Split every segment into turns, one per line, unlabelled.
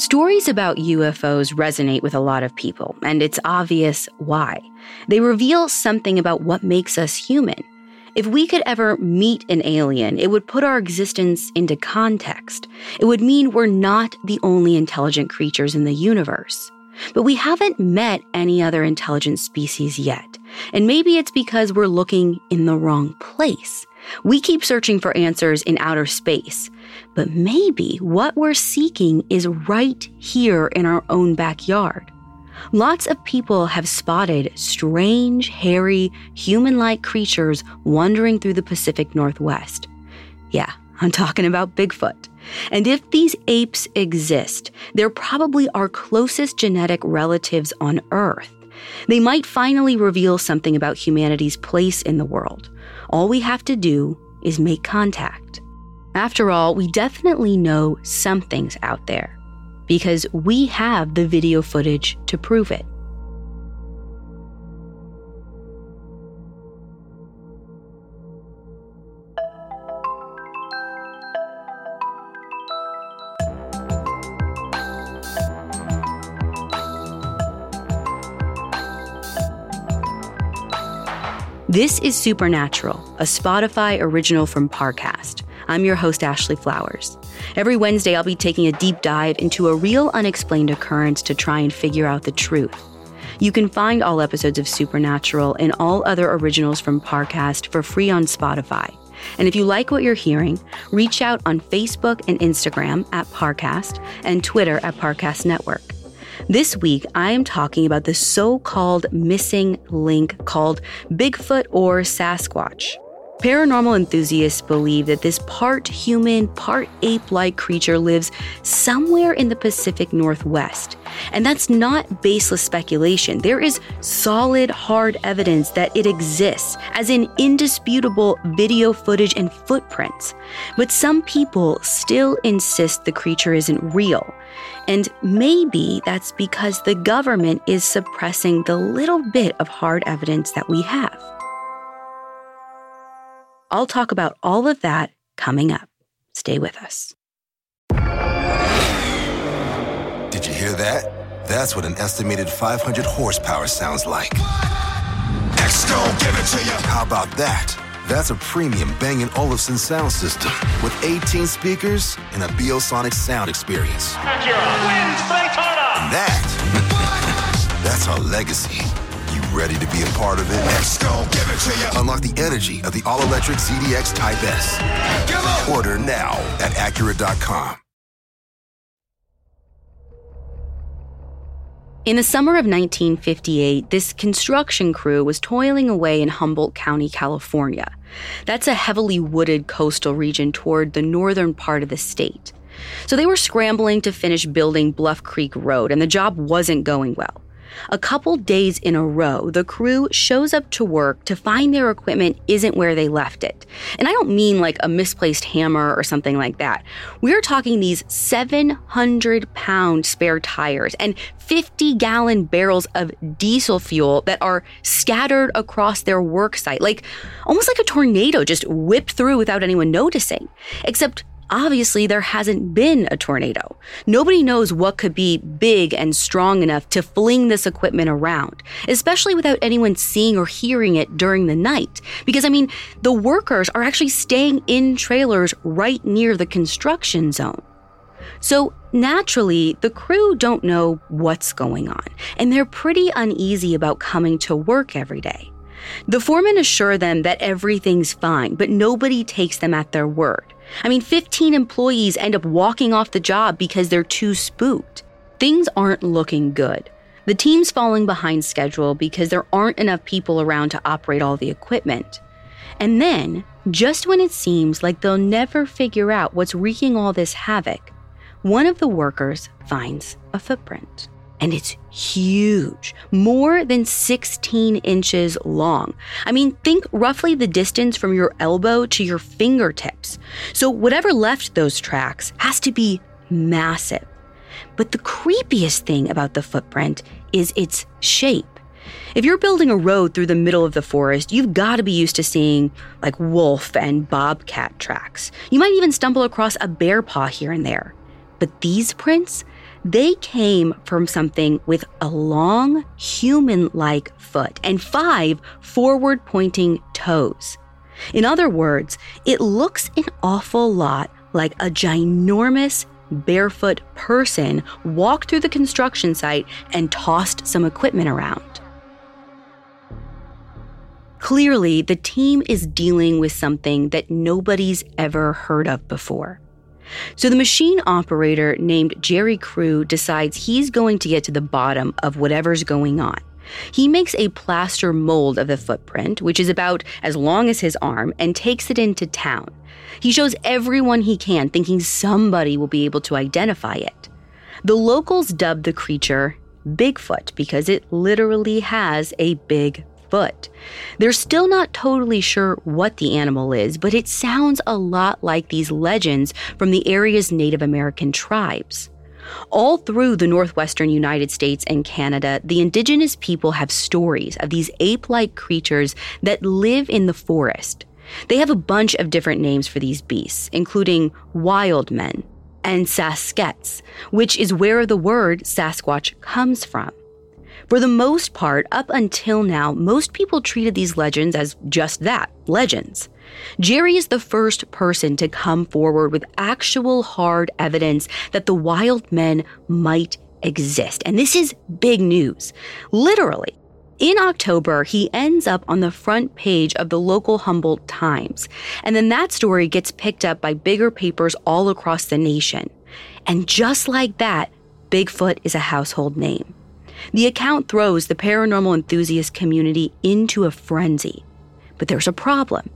Stories about UFOs resonate with a lot of people, and it's obvious why. They reveal something about what makes us human. If we could ever meet an alien, it would put our existence into context. It would mean we're not the only intelligent creatures in the universe. But we haven't met any other intelligent species yet. And maybe it's because we're looking in the wrong place. We keep searching for answers in outer space, but maybe what we're seeking is right here in our own backyard. Lots of people have spotted strange, hairy, human like creatures wandering through the Pacific Northwest. Yeah, I'm talking about Bigfoot. And if these apes exist, they're probably our closest genetic relatives on Earth. They might finally reveal something about humanity's place in the world. All we have to do is make contact. After all, we definitely know something's out there because we have the video footage to prove it. This is Supernatural, a Spotify original from Parcast. I'm your host, Ashley Flowers. Every Wednesday, I'll be taking a deep dive into a real unexplained occurrence to try and figure out the truth. You can find all episodes of Supernatural and all other originals from Parcast for free on Spotify. And if you like what you're hearing, reach out on Facebook and Instagram at Parcast and Twitter at Parcast Network. This week, I am talking about the so called missing link called Bigfoot or Sasquatch. Paranormal enthusiasts believe that this part human, part ape like creature lives somewhere in the Pacific Northwest. And that's not baseless speculation. There is solid, hard evidence that it exists, as in indisputable video footage and footprints. But some people still insist the creature isn't real. And maybe that's because the government is suppressing the little bit of hard evidence that we have. I'll talk about all of that coming up. Stay with us.
Did you hear that? That's what an estimated 500 horsepower sounds like.
X-Gon give it to you.
How about that? That's a premium Bang & Olufsen sound system with 18 speakers and a Biosonic sound experience.
Acura wins Daytona.
And that, that's our legacy. You ready to be a part of it?
X-Gon give it to you.
Unlock the energy of the all-electric ZDX Type S. Order now at Acura.com.
In the summer of 1958, this construction crew was toiling away in Humboldt County, California. That's a heavily wooded coastal region toward the northern part of the state. So they were scrambling to finish building Bluff Creek Road, and the job wasn't going well. A couple days in a row, the crew shows up to work to find their equipment isn't where they left it. And I don't mean like a misplaced hammer or something like that. We're talking these 700 pound spare tires and 50 gallon barrels of diesel fuel that are scattered across their work site, like almost like a tornado just whipped through without anyone noticing. Except obviously there hasn't been a tornado. Nobody knows what could be big and strong enough to fling this equipment around, especially without anyone seeing or hearing it during the night. Because, I mean, the workers are actually staying in trailers right near the construction zone. So naturally, the crew don't know what's going on, and they're pretty uneasy about coming to work every day. The foreman assure them that everything's fine, but nobody takes them at their word. I mean, 15 employees end up walking off the job because they're too spooked. Things aren't looking good. The team's falling behind schedule because there aren't enough people around to operate all the equipment. And then, just when it seems like they'll never figure out what's wreaking all this havoc, one of the workers finds a footprint and it's huge, more than 16 inches long. I mean, think roughly the distance from your elbow to your fingertips. So, whatever left those tracks has to be massive. But the creepiest thing about the footprint is its shape. If you're building a road through the middle of the forest, you've got to be used to seeing like wolf and bobcat tracks. You might even stumble across a bear paw here and there. But these prints, they came from something with a long, human like foot and five forward pointing toes. In other words, it looks an awful lot like a ginormous barefoot person walked through the construction site and tossed some equipment around. Clearly, the team is dealing with something that nobody's ever heard of before. So the machine operator named Jerry Crew decides he's going to get to the bottom of whatever's going on. He makes a plaster mold of the footprint, which is about as long as his arm, and takes it into town. He shows everyone he can, thinking somebody will be able to identify it. The locals dub the creature Bigfoot because it literally has a big foot. They're still not totally sure what the animal is, but it sounds a lot like these legends from the area's Native American tribes. All through the northwestern United States and Canada, the indigenous people have stories of these ape like creatures that live in the forest. They have a bunch of different names for these beasts, including wild men and Saskets, which is where the word Sasquatch comes from. For the most part, up until now, most people treated these legends as just that legends. Jerry is the first person to come forward with actual hard evidence that the wild men might exist. And this is big news. Literally. In October, he ends up on the front page of the local Humboldt Times. And then that story gets picked up by bigger papers all across the nation. And just like that, Bigfoot is a household name. The account throws the paranormal enthusiast community into a frenzy. But there's a problem.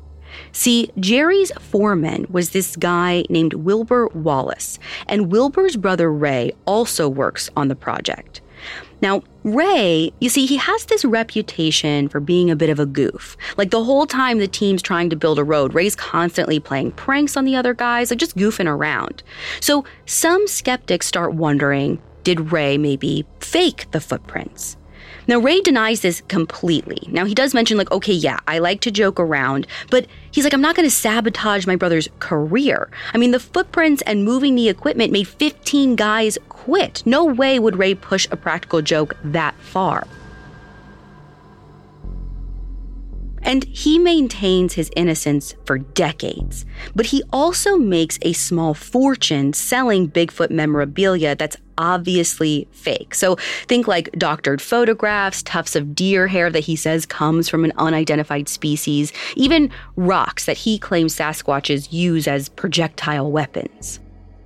See, Jerry's foreman was this guy named Wilbur Wallace, and Wilbur's brother Ray also works on the project. Now, Ray, you see, he has this reputation for being a bit of a goof. Like the whole time the team's trying to build a road, Ray's constantly playing pranks on the other guys, like just goofing around. So some skeptics start wondering did Ray maybe fake the footprints? Now, Ray denies this completely. Now, he does mention, like, okay, yeah, I like to joke around, but he's like, I'm not going to sabotage my brother's career. I mean, the footprints and moving the equipment made 15 guys quit. No way would Ray push a practical joke that far. And he maintains his innocence for decades. But he also makes a small fortune selling Bigfoot memorabilia that's obviously fake. So think like doctored photographs, tufts of deer hair that he says comes from an unidentified species, even rocks that he claims Sasquatches use as projectile weapons.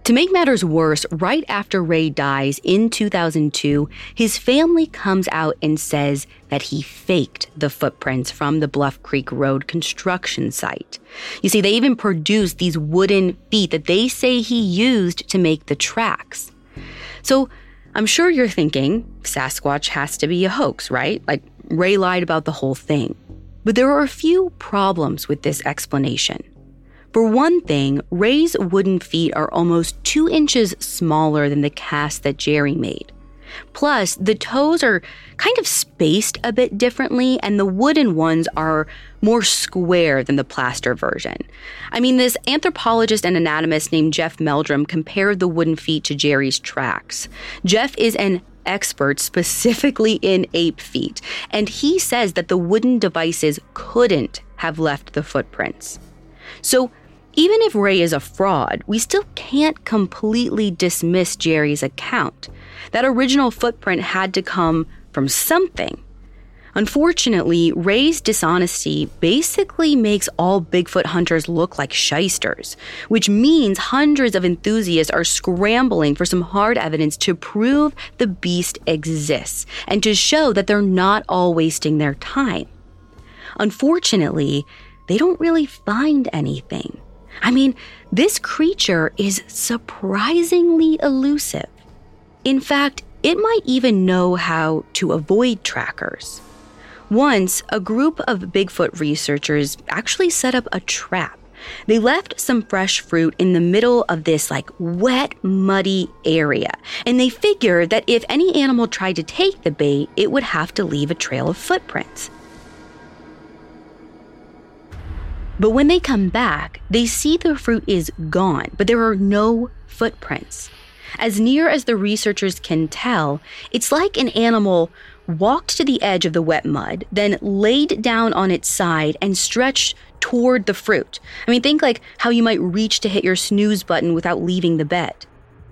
To make matters worse, right after Ray dies in 2002, his family comes out and says that he faked the footprints from the Bluff Creek Road construction site. You see, they even produced these wooden feet that they say he used to make the tracks. So I'm sure you're thinking Sasquatch has to be a hoax, right? Like Ray lied about the whole thing. But there are a few problems with this explanation. For one thing, Ray's wooden feet are almost two inches smaller than the cast that Jerry made. Plus, the toes are kind of spaced a bit differently, and the wooden ones are more square than the plaster version. I mean, this anthropologist and anatomist named Jeff Meldrum compared the wooden feet to Jerry's tracks. Jeff is an expert specifically in ape feet, and he says that the wooden devices couldn't have left the footprints. So, even if Ray is a fraud, we still can't completely dismiss Jerry's account. That original footprint had to come from something. Unfortunately, Ray's dishonesty basically makes all Bigfoot hunters look like shysters, which means hundreds of enthusiasts are scrambling for some hard evidence to prove the beast exists and to show that they're not all wasting their time. Unfortunately, they don't really find anything. I mean, this creature is surprisingly elusive. In fact, it might even know how to avoid trackers. Once, a group of Bigfoot researchers actually set up a trap. They left some fresh fruit in the middle of this like wet, muddy area. And they figured that if any animal tried to take the bait, it would have to leave a trail of footprints. But when they come back, they see the fruit is gone, but there are no footprints. As near as the researchers can tell, it's like an animal walked to the edge of the wet mud, then laid down on its side and stretched toward the fruit. I mean, think like how you might reach to hit your snooze button without leaving the bed.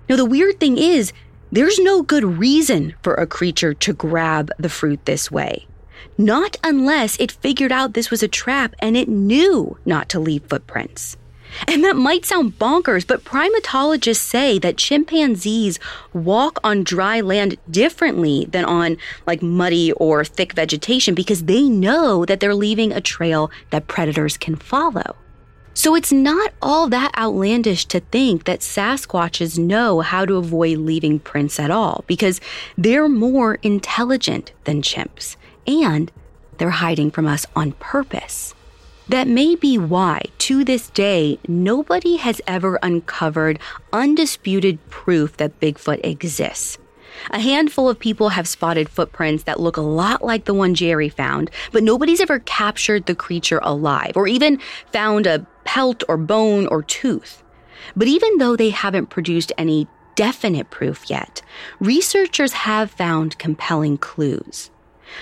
Now, the weird thing is, there's no good reason for a creature to grab the fruit this way. Not unless it figured out this was a trap and it knew not to leave footprints. And that might sound bonkers, but primatologists say that chimpanzees walk on dry land differently than on like muddy or thick vegetation because they know that they're leaving a trail that predators can follow. So it's not all that outlandish to think that Sasquatches know how to avoid leaving prints at all because they're more intelligent than chimps and they're hiding from us on purpose. That may be why, to this day, nobody has ever uncovered undisputed proof that Bigfoot exists. A handful of people have spotted footprints that look a lot like the one Jerry found, but nobody's ever captured the creature alive or even found a pelt or bone or tooth. But even though they haven't produced any definite proof yet, researchers have found compelling clues.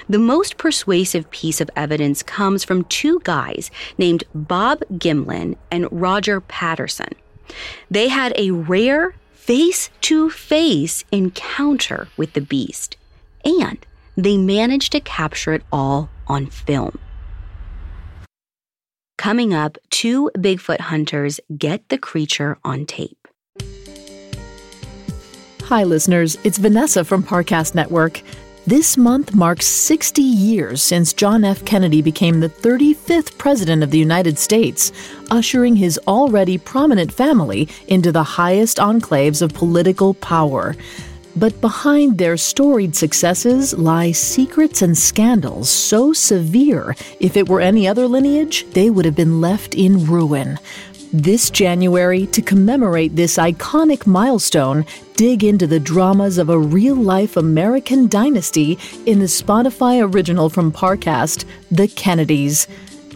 The most persuasive piece of evidence comes from two guys named Bob Gimlin and Roger Patterson. They had a rare face to face encounter with the beast, and they managed to capture it all on film. Coming up, two Bigfoot hunters get the creature on tape.
Hi, listeners. It's Vanessa from Parcast Network. This month marks 60 years since John F. Kennedy became the 35th President of the United States, ushering his already prominent family into the highest enclaves of political power. But behind their storied successes lie secrets and scandals so severe, if it were any other lineage, they would have been left in ruin. This January, to commemorate this iconic milestone, dig into the dramas of a real life American dynasty in the Spotify original from Parcast, The Kennedys.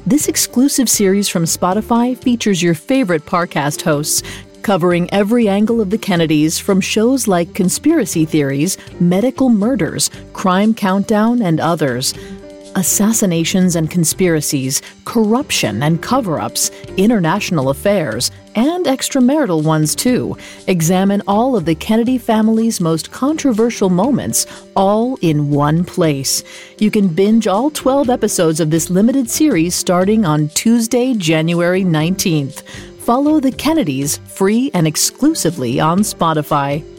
This exclusive series from Spotify features your favorite Parcast hosts, covering every angle of the Kennedys from shows like Conspiracy Theories, Medical Murders, Crime Countdown, and others assassinations and conspiracies, corruption and cover ups, international affairs, and extramarital ones too. Examine all of the Kennedy family's most controversial moments, all in one place. You can binge all 12 episodes of this limited series starting on Tuesday, January 19th. Follow the Kennedys free and exclusively on Spotify.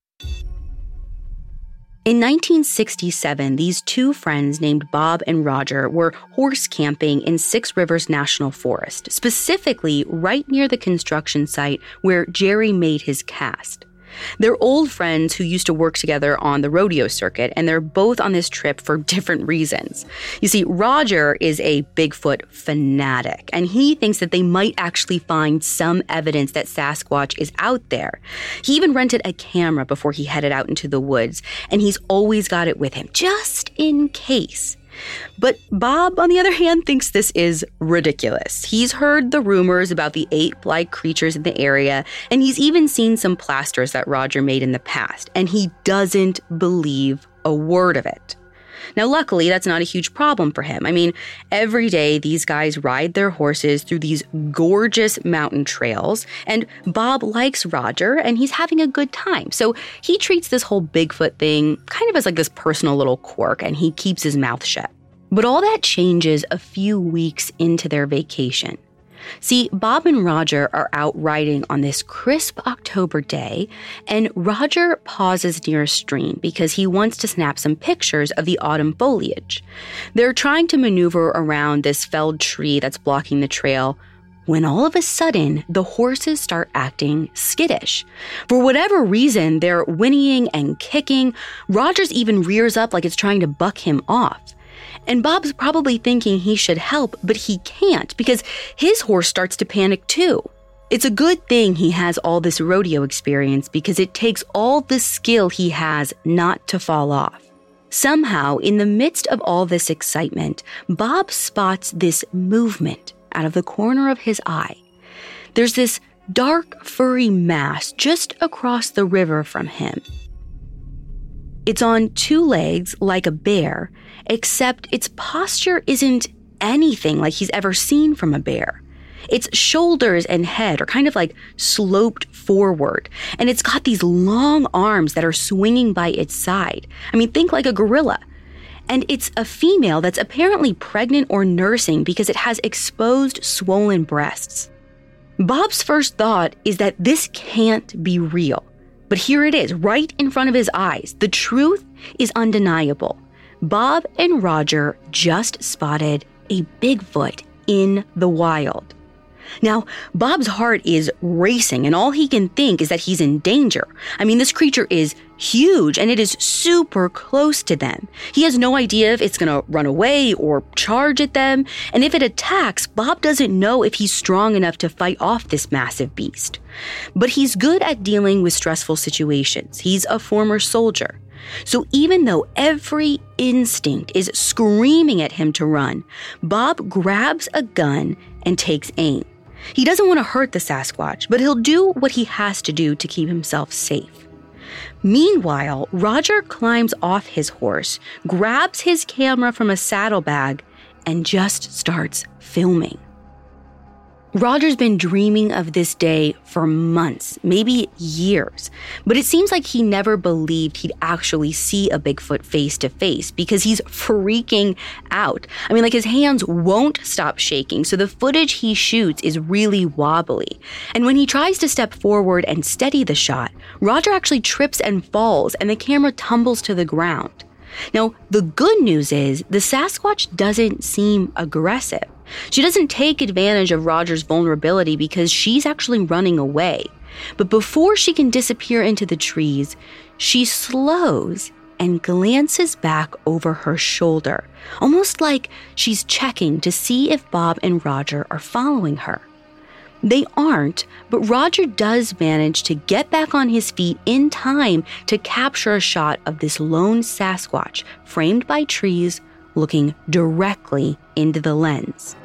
In 1967, these two friends named Bob and Roger were horse camping in Six Rivers National Forest, specifically right near the construction site where Jerry made his cast. They're old friends who used to work together on the rodeo circuit, and they're both on this trip for different reasons. You see, Roger is a Bigfoot fanatic, and he thinks that they might actually find some evidence that Sasquatch is out there. He even rented a camera before he headed out into the woods, and he's always got it with him, just in case. But Bob, on the other hand, thinks this is ridiculous. He's heard the rumors about the ape like creatures in the area, and he's even seen some plasters that Roger made in the past, and he doesn't believe a word of it. Now, luckily, that's not a huge problem for him. I mean, every day these guys ride their horses through these gorgeous mountain trails, and Bob likes Roger and he's having a good time. So he treats this whole Bigfoot thing kind of as like this personal little quirk and he keeps his mouth shut. But all that changes a few weeks into their vacation. See, Bob and Roger are out riding on this crisp October day, and Roger pauses near a stream because he wants to snap some pictures of the autumn foliage. They're trying to maneuver around this felled tree that's blocking the trail when all of a sudden the horses start acting skittish. For whatever reason, they're whinnying and kicking. Rogers even rears up like it's trying to buck him off. And Bob's probably thinking he should help, but he can't because his horse starts to panic too. It's a good thing he has all this rodeo experience because it takes all the skill he has not to fall off. Somehow, in the midst of all this excitement, Bob spots this movement out of the corner of his eye. There's this dark, furry mass just across the river from him. It's on two legs like a bear, except its posture isn't anything like he's ever seen from a bear. Its shoulders and head are kind of like sloped forward, and it's got these long arms that are swinging by its side. I mean, think like a gorilla. And it's a female that's apparently pregnant or nursing because it has exposed, swollen breasts. Bob's first thought is that this can't be real. But here it is, right in front of his eyes. The truth is undeniable. Bob and Roger just spotted a Bigfoot in the wild. Now, Bob's heart is racing, and all he can think is that he's in danger. I mean, this creature is huge and it is super close to them. He has no idea if it's going to run away or charge at them, and if it attacks, Bob doesn't know if he's strong enough to fight off this massive beast. But he's good at dealing with stressful situations. He's a former soldier. So even though every instinct is screaming at him to run, Bob grabs a gun and takes aim. He doesn't want to hurt the Sasquatch, but he'll do what he has to do to keep himself safe. Meanwhile, Roger climbs off his horse, grabs his camera from a saddlebag, and just starts filming. Roger's been dreaming of this day for months, maybe years, but it seems like he never believed he'd actually see a Bigfoot face to face because he's freaking out. I mean, like his hands won't stop shaking, so the footage he shoots is really wobbly. And when he tries to step forward and steady the shot, Roger actually trips and falls, and the camera tumbles to the ground. Now, the good news is the Sasquatch doesn't seem aggressive. She doesn't take advantage of Roger's vulnerability because she's actually running away. But before she can disappear into the trees, she slows and glances back over her shoulder, almost like she's checking to see if Bob and Roger are following her. They aren't, but Roger does manage to get back on his feet in time to capture a shot of this lone Sasquatch framed by trees looking directly into the lens.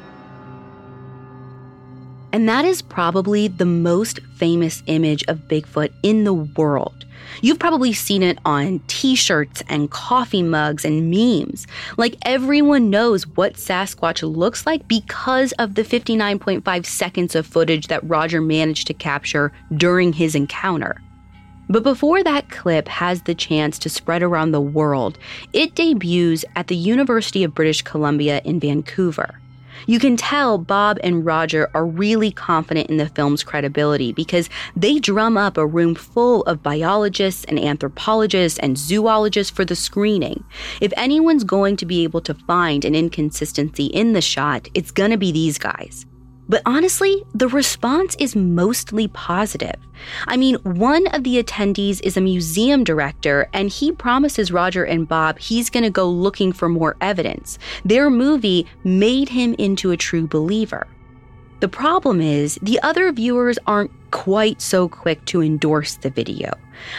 And that is probably the most famous image of Bigfoot in the world. You've probably seen it on t shirts and coffee mugs and memes. Like everyone knows what Sasquatch looks like because of the 59.5 seconds of footage that Roger managed to capture during his encounter. But before that clip has the chance to spread around the world, it debuts at the University of British Columbia in Vancouver. You can tell Bob and Roger are really confident in the film's credibility because they drum up a room full of biologists and anthropologists and zoologists for the screening. If anyone's going to be able to find an inconsistency in the shot, it's gonna be these guys. But honestly, the response is mostly positive. I mean, one of the attendees is a museum director, and he promises Roger and Bob he's going to go looking for more evidence. Their movie made him into a true believer. The problem is, the other viewers aren't quite so quick to endorse the video.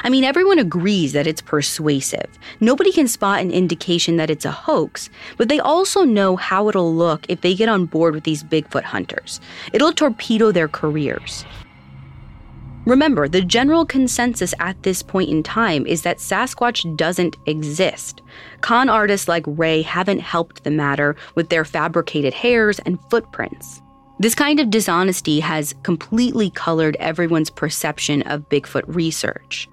I mean, everyone agrees that it's persuasive. Nobody can spot an indication that it's a hoax, but they also know how it'll look if they get on board with these Bigfoot hunters. It'll torpedo their careers. Remember, the general consensus at this point in time is that Sasquatch doesn't exist. Con artists like Ray haven't helped the matter with their fabricated hairs and footprints. This kind of dishonesty has completely colored everyone's perception of Bigfoot research.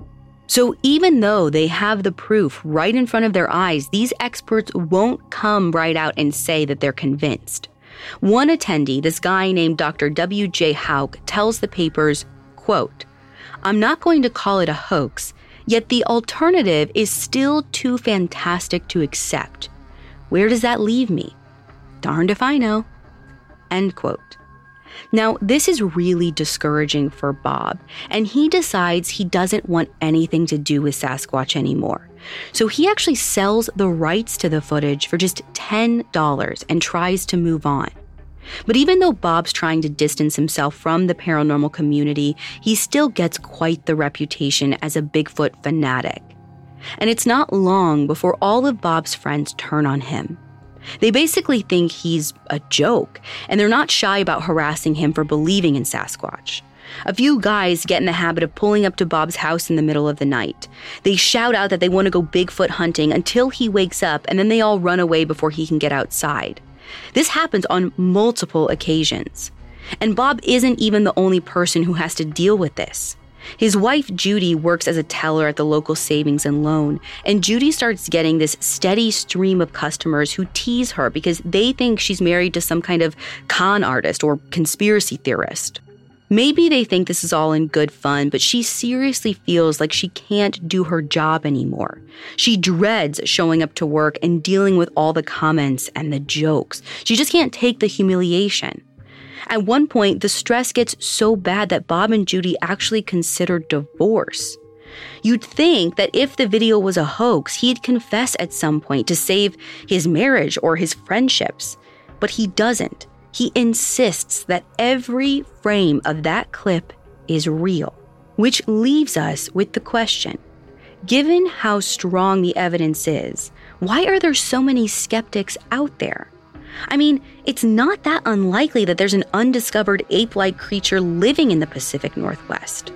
So, even though they have the proof right in front of their eyes, these experts won't come right out and say that they're convinced. One attendee, this guy named Dr. W.J. Houck, tells the papers, quote, I'm not going to call it a hoax, yet the alternative is still too fantastic to accept. Where does that leave me? Darned if I know. End quote. Now, this is really discouraging for Bob, and he decides he doesn't want anything to do with Sasquatch anymore. So he actually sells the rights to the footage for just $10 and tries to move on. But even though Bob's trying to distance himself from the paranormal community, he still gets quite the reputation as a Bigfoot fanatic. And it's not long before all of Bob's friends turn on him. They basically think he's a joke, and they're not shy about harassing him for believing in Sasquatch. A few guys get in the habit of pulling up to Bob's house in the middle of the night. They shout out that they want to go Bigfoot hunting until he wakes up, and then they all run away before he can get outside. This happens on multiple occasions. And Bob isn't even the only person who has to deal with this. His wife, Judy, works as a teller at the local savings and loan, and Judy starts getting this steady stream of customers who tease her because they think she's married to some kind of con artist or conspiracy theorist. Maybe they think this is all in good fun, but she seriously feels like she can't do her job anymore. She dreads showing up to work and dealing with all the comments and the jokes. She just can't take the humiliation. At one point, the stress gets so bad that Bob and Judy actually consider divorce. You'd think that if the video was a hoax, he'd confess at some point to save his marriage or his friendships. But he doesn't. He insists that every frame of that clip is real, which leaves us with the question given how strong the evidence is, why are there so many skeptics out there? I mean, it's not that unlikely that there's an undiscovered ape like creature living in the Pacific Northwest.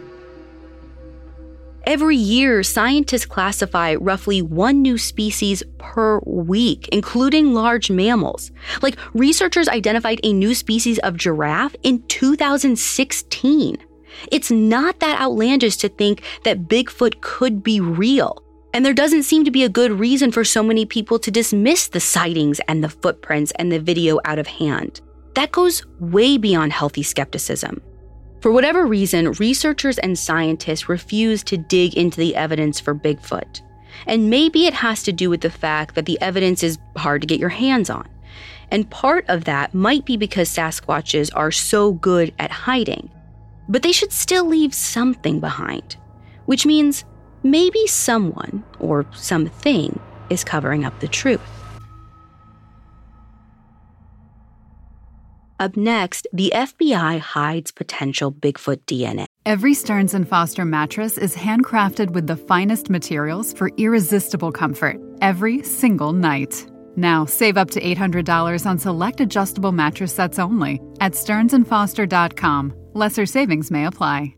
Every year, scientists classify roughly one new species per week, including large mammals. Like, researchers identified a new species of giraffe in 2016. It's not that outlandish to think that Bigfoot could be real. And there doesn't seem to be a good reason for so many people to dismiss the sightings and the footprints and the video out of hand. That goes way beyond healthy skepticism. For whatever reason, researchers and scientists refuse to dig into the evidence for Bigfoot. And maybe it has to do with the fact that the evidence is hard to get your hands on. And part of that might be because Sasquatches are so good at hiding. But they should still leave something behind, which means maybe someone or something is covering up the truth. Up next, the FBI hides potential Bigfoot DNA.
Every Stearns and Foster mattress is handcrafted with the finest materials for irresistible comfort every single night. Now, save up to $800 on select adjustable mattress sets only at stearnsandfoster.com. Lesser savings may apply.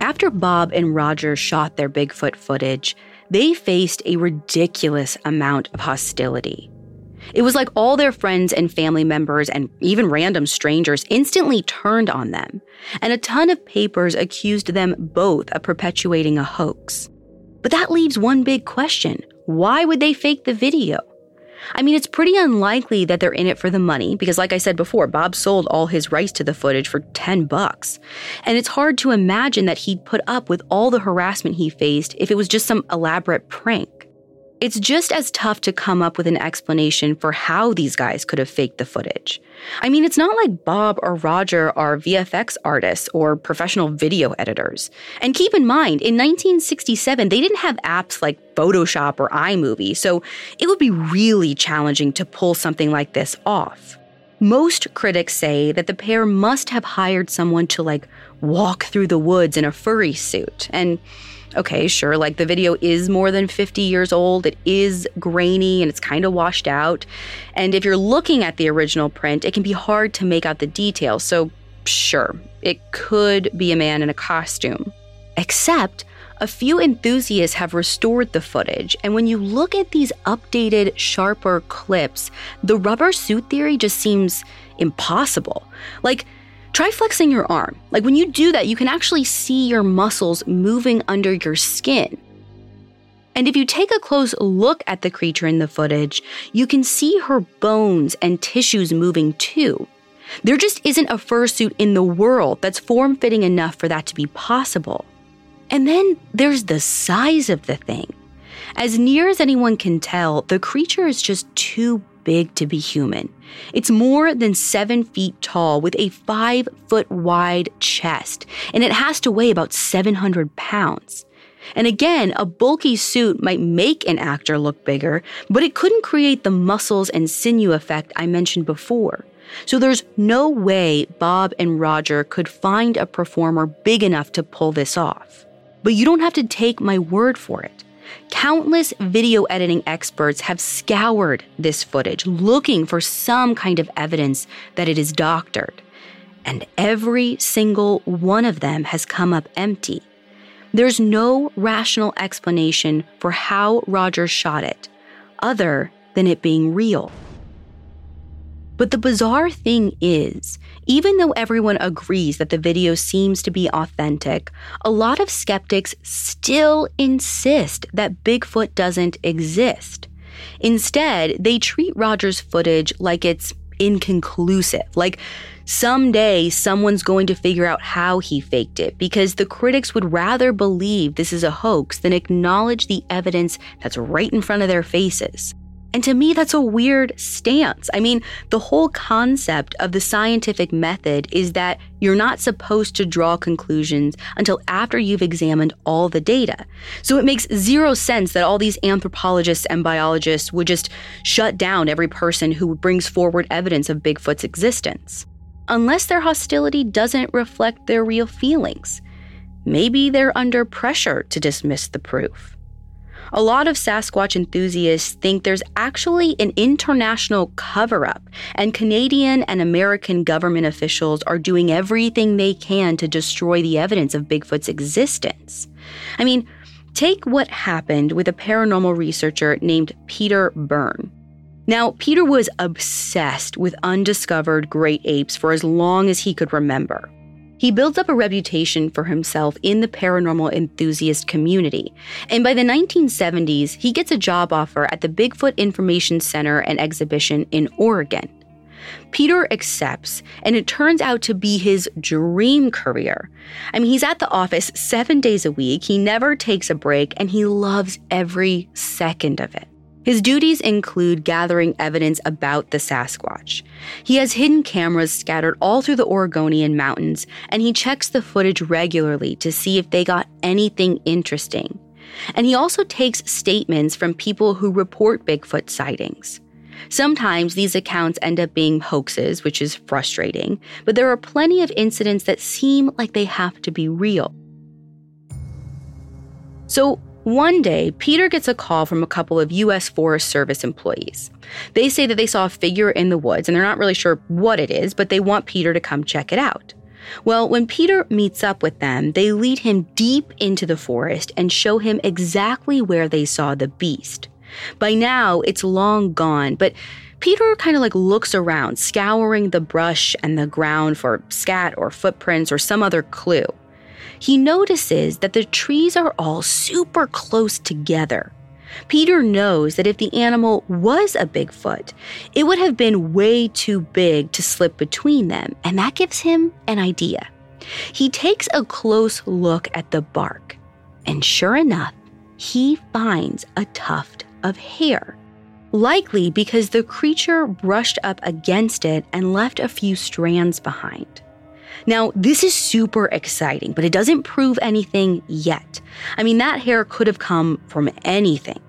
After Bob and Roger shot their Bigfoot footage, they faced a ridiculous amount of hostility. It was like all their friends and family members and even random strangers instantly turned on them, and a ton of papers accused them both of perpetuating a hoax. But that leaves one big question why would they fake the video? I mean, it's pretty unlikely that they're in it for the money because, like I said before, Bob sold all his rights to the footage for 10 bucks. And it's hard to imagine that he'd put up with all the harassment he faced if it was just some elaborate prank. It's just as tough to come up with an explanation for how these guys could have faked the footage. I mean, it's not like Bob or Roger are VFX artists or professional video editors. And keep in mind, in 1967, they didn't have apps like Photoshop or iMovie, so it would be really challenging to pull something like this off. Most critics say that the pair must have hired someone to like walk through the woods in a furry suit. And okay, sure, like the video is more than 50 years old. It is grainy and it's kind of washed out. And if you're looking at the original print, it can be hard to make out the details. So, sure, it could be a man in a costume. Except, a few enthusiasts have restored the footage, and when you look at these updated, sharper clips, the rubber suit theory just seems impossible. Like, Try flexing your arm. Like when you do that, you can actually see your muscles moving under your skin. And if you take a close look at the creature in the footage, you can see her bones and tissues moving too. There just isn't a fursuit in the world that's form fitting enough for that to be possible. And then there's the size of the thing. As near as anyone can tell, the creature is just too big to be human. It's more than seven feet tall with a five foot wide chest, and it has to weigh about 700 pounds. And again, a bulky suit might make an actor look bigger, but it couldn't create the muscles and sinew effect I mentioned before. So there's no way Bob and Roger could find a performer big enough to pull this off. But you don't have to take my word for it. Countless video editing experts have scoured this footage looking for some kind of evidence that it is doctored. And every single one of them has come up empty. There's no rational explanation for how Rogers shot it, other than it being real. But the bizarre thing is, even though everyone agrees that the video seems to be authentic, a lot of skeptics still insist that Bigfoot doesn't exist. Instead, they treat Rogers' footage like it's inconclusive, like someday someone's going to figure out how he faked it because the critics would rather believe this is a hoax than acknowledge the evidence that's right in front of their faces. And to me, that's a weird stance. I mean, the whole concept of the scientific method is that you're not supposed to draw conclusions until after you've examined all the data. So it makes zero sense that all these anthropologists and biologists would just shut down every person who brings forward evidence of Bigfoot's existence. Unless their hostility doesn't reflect their real feelings. Maybe they're under pressure to dismiss the proof a lot of Sasquatch enthusiasts think there's actually an international cover up, and Canadian and American government officials are doing everything they can to destroy the evidence of Bigfoot's existence. I mean, take what happened with a paranormal researcher named Peter Byrne. Now, Peter was obsessed with undiscovered great apes for as long as he could remember. He builds up a reputation for himself in the paranormal enthusiast community, and by the 1970s, he gets a job offer at the Bigfoot Information Center and Exhibition in Oregon. Peter accepts, and it turns out to be his dream career. I mean, he's at the office seven days a week, he never takes a break, and he loves every second of it. His duties include gathering evidence about the Sasquatch. He has hidden cameras scattered all through the Oregonian mountains, and he checks the footage regularly to see if they got anything interesting. And he also takes statements from people who report Bigfoot sightings. Sometimes these accounts end up being hoaxes, which is frustrating, but there are plenty of incidents that seem like they have to be real. So, one day, Peter gets a call from a couple of U.S. Forest Service employees. They say that they saw a figure in the woods and they're not really sure what it is, but they want Peter to come check it out. Well, when Peter meets up with them, they lead him deep into the forest and show him exactly where they saw the beast. By now, it's long gone, but Peter kind of like looks around, scouring the brush and the ground for scat or footprints or some other clue. He notices that the trees are all super close together. Peter knows that if the animal was a Bigfoot, it would have been way too big to slip between them, and that gives him an idea. He takes a close look at the bark, and sure enough, he finds a tuft of hair. Likely because the creature brushed up against it and left a few strands behind. Now, this is super exciting, but it doesn't prove anything yet. I mean, that hair could have come from anything.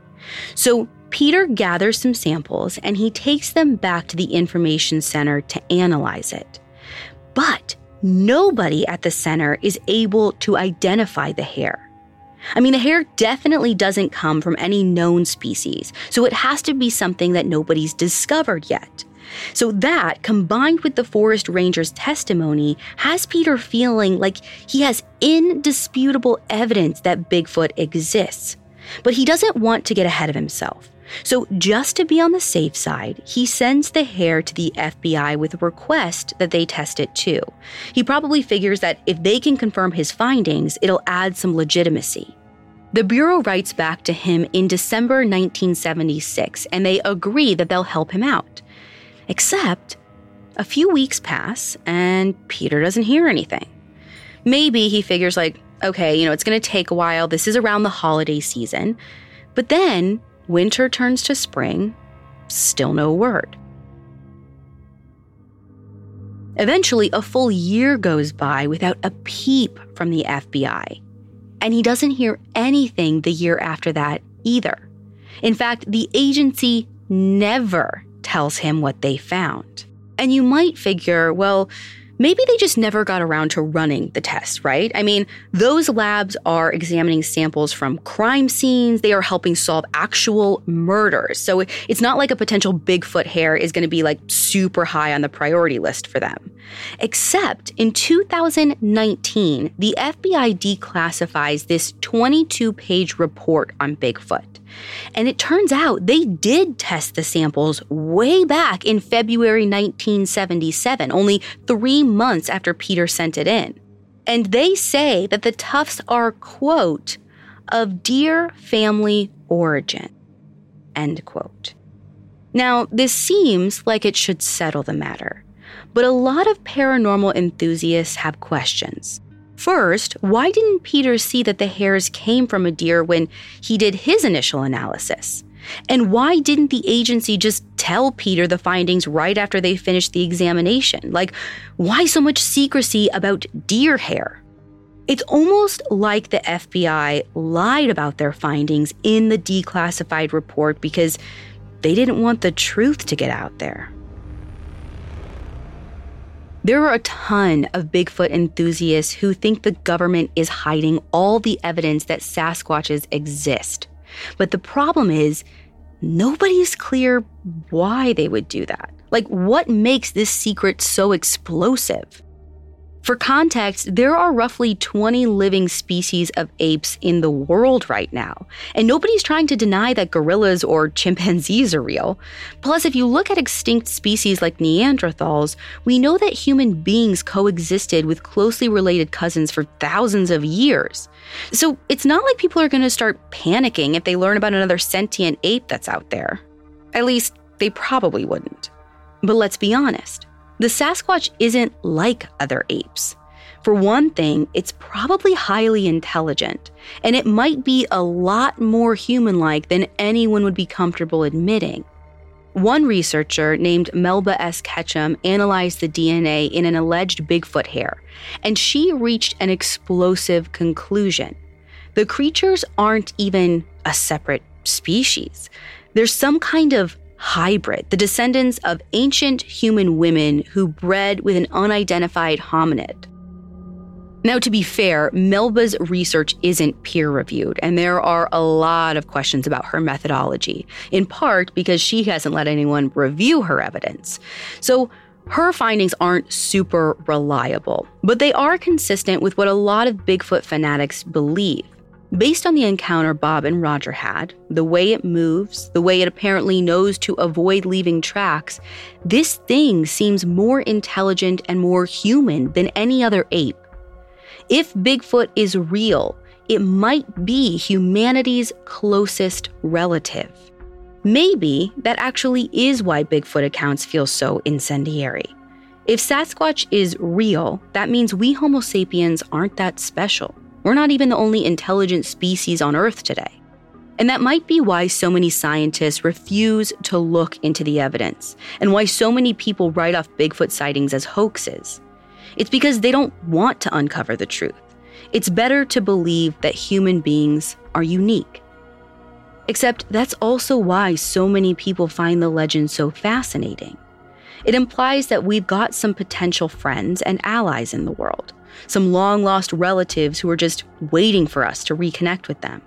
So, Peter gathers some samples and he takes them back to the information center to analyze it. But nobody at the center is able to identify the hair. I mean, the hair definitely doesn't come from any known species, so it has to be something that nobody's discovered yet. So, that combined with the forest ranger's testimony has Peter feeling like he has indisputable evidence that Bigfoot exists. But he doesn't want to get ahead of himself. So, just to be on the safe side, he sends the hair to the FBI with a request that they test it too. He probably figures that if they can confirm his findings, it'll add some legitimacy. The Bureau writes back to him in December 1976, and they agree that they'll help him out. Except, a few weeks pass, and Peter doesn't hear anything. Maybe he figures, like, okay, you know, it's going to take a while. This is around the holiday season. But then winter turns to spring, still no word. Eventually, a full year goes by without a peep from the FBI. And he doesn't hear anything the year after that either. In fact, the agency never tells him what they found. And you might figure, well, maybe they just never got around to running the test, right? I mean, those labs are examining samples from crime scenes, they are helping solve actual murders. So it's not like a potential Bigfoot hair is going to be like super high on the priority list for them. Except in 2019, the FBI declassifies this 22 page report on Bigfoot. And it turns out they did test the samples way back in February 1977, only three months after Peter sent it in. And they say that the tufts are, quote, of deer family origin, end quote. Now, this seems like it should settle the matter, but a lot of paranormal enthusiasts have questions. First, why didn't Peter see that the hairs came from a deer when he did his initial analysis? And why didn't the agency just tell Peter the findings right after they finished the examination? Like, why so much secrecy about deer hair? It's almost like the FBI lied about their findings in the declassified report because they didn't want the truth to get out there. There are a ton of Bigfoot enthusiasts who think the government is hiding all the evidence that Sasquatches exist. But the problem is, nobody's clear why they would do that. Like, what makes this secret so explosive? For context, there are roughly 20 living species of apes in the world right now, and nobody's trying to deny that gorillas or chimpanzees are real. Plus, if you look at extinct species like Neanderthals, we know that human beings coexisted with closely related cousins for thousands of years. So it's not like people are going to start panicking if they learn about another sentient ape that's out there. At least, they probably wouldn't. But let's be honest the Sasquatch isn't like other apes. For one thing, it's probably highly intelligent, and it might be a lot more human like than anyone would be comfortable admitting. One researcher named Melba S. Ketchum analyzed the DNA in an alleged Bigfoot hair, and she reached an explosive conclusion. The creatures aren't even a separate species. There's some kind of hybrid, the descendants of ancient human women who bred with an unidentified hominid. Now, to be fair, Melba's research isn't peer reviewed, and there are a lot of questions about her methodology, in part because she hasn't let anyone review her evidence. So, her findings aren't super reliable, but they are consistent with what a lot of Bigfoot fanatics believe. Based on the encounter Bob and Roger had, the way it moves, the way it apparently knows to avoid leaving tracks, this thing seems more intelligent and more human than any other ape. If Bigfoot is real, it might be humanity's closest relative. Maybe that actually is why Bigfoot accounts feel so incendiary. If Sasquatch is real, that means we Homo sapiens aren't that special. We're not even the only intelligent species on Earth today. And that might be why so many scientists refuse to look into the evidence, and why so many people write off Bigfoot sightings as hoaxes. It's because they don't want to uncover the truth. It's better to believe that human beings are unique. Except that's also why so many people find the legend so fascinating. It implies that we've got some potential friends and allies in the world some long lost relatives who are just waiting for us to reconnect with them.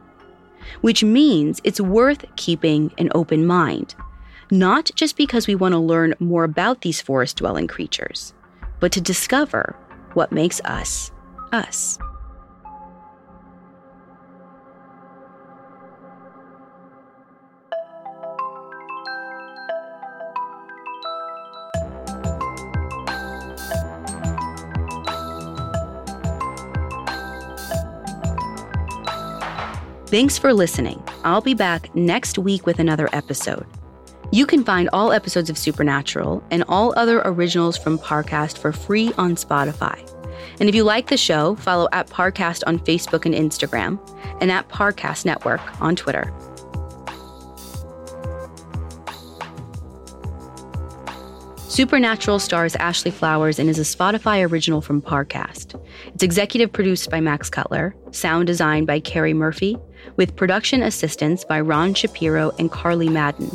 Which means it's worth keeping an open mind, not just because we want to learn more about these forest dwelling creatures, but to discover what makes us us. Thanks for listening. I'll be back next week with another episode. You can find all episodes of Supernatural and all other originals from Parcast for free on Spotify. And if you like the show, follow at Parcast on Facebook and Instagram, and at Parcast Network on Twitter. Supernatural stars Ashley Flowers and is a Spotify original from Parcast. It's executive produced by Max Cutler, sound designed by Carrie Murphy, with production assistance by Ron Shapiro and Carly Madden.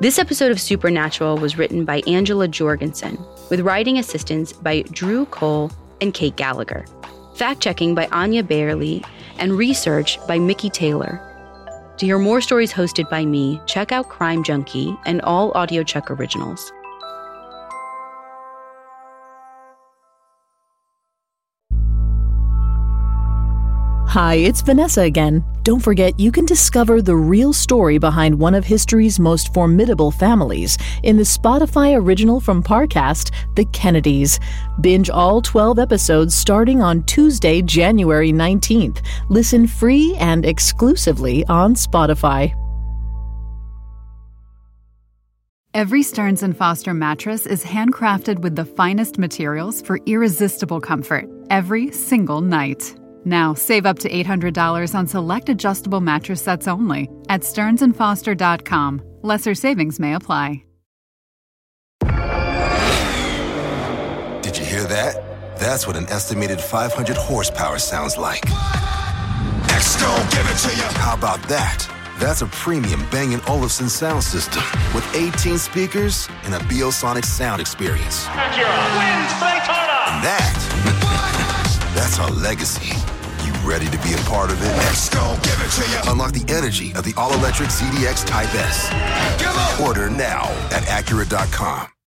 This episode of Supernatural was written by Angela Jorgensen, with writing assistance by Drew Cole and Kate Gallagher. Fact checking by Anya Bailey and research by Mickey Taylor. To hear more stories hosted by me, check out Crime Junkie and all audiochuck originals.
Hi, it's Vanessa again. Don't forget, you can discover the real story behind one of history's most formidable families in the Spotify original from Parcast, The Kennedys. Binge all 12 episodes starting on Tuesday, January 19th. Listen free and exclusively on Spotify.
Every Stearns and Foster mattress is handcrafted with the finest materials for irresistible comfort every single night. Now, save up to $800 on select adjustable mattress sets only at stearnsandfoster.com. Lesser savings may apply.
Did you hear that? That's what an estimated 500 horsepower sounds like.
X gon' give it to you.
How about that? That's a premium Bang & Olufsen sound system with 18 speakers and a Biosonic sound experience.
Acura wins Daytona.
And that, that's our legacy. Ready to be a part of it?
X gon' give it to you.
Unlock the energy of the all-electric ZDX Type S. Order now at Acura.com.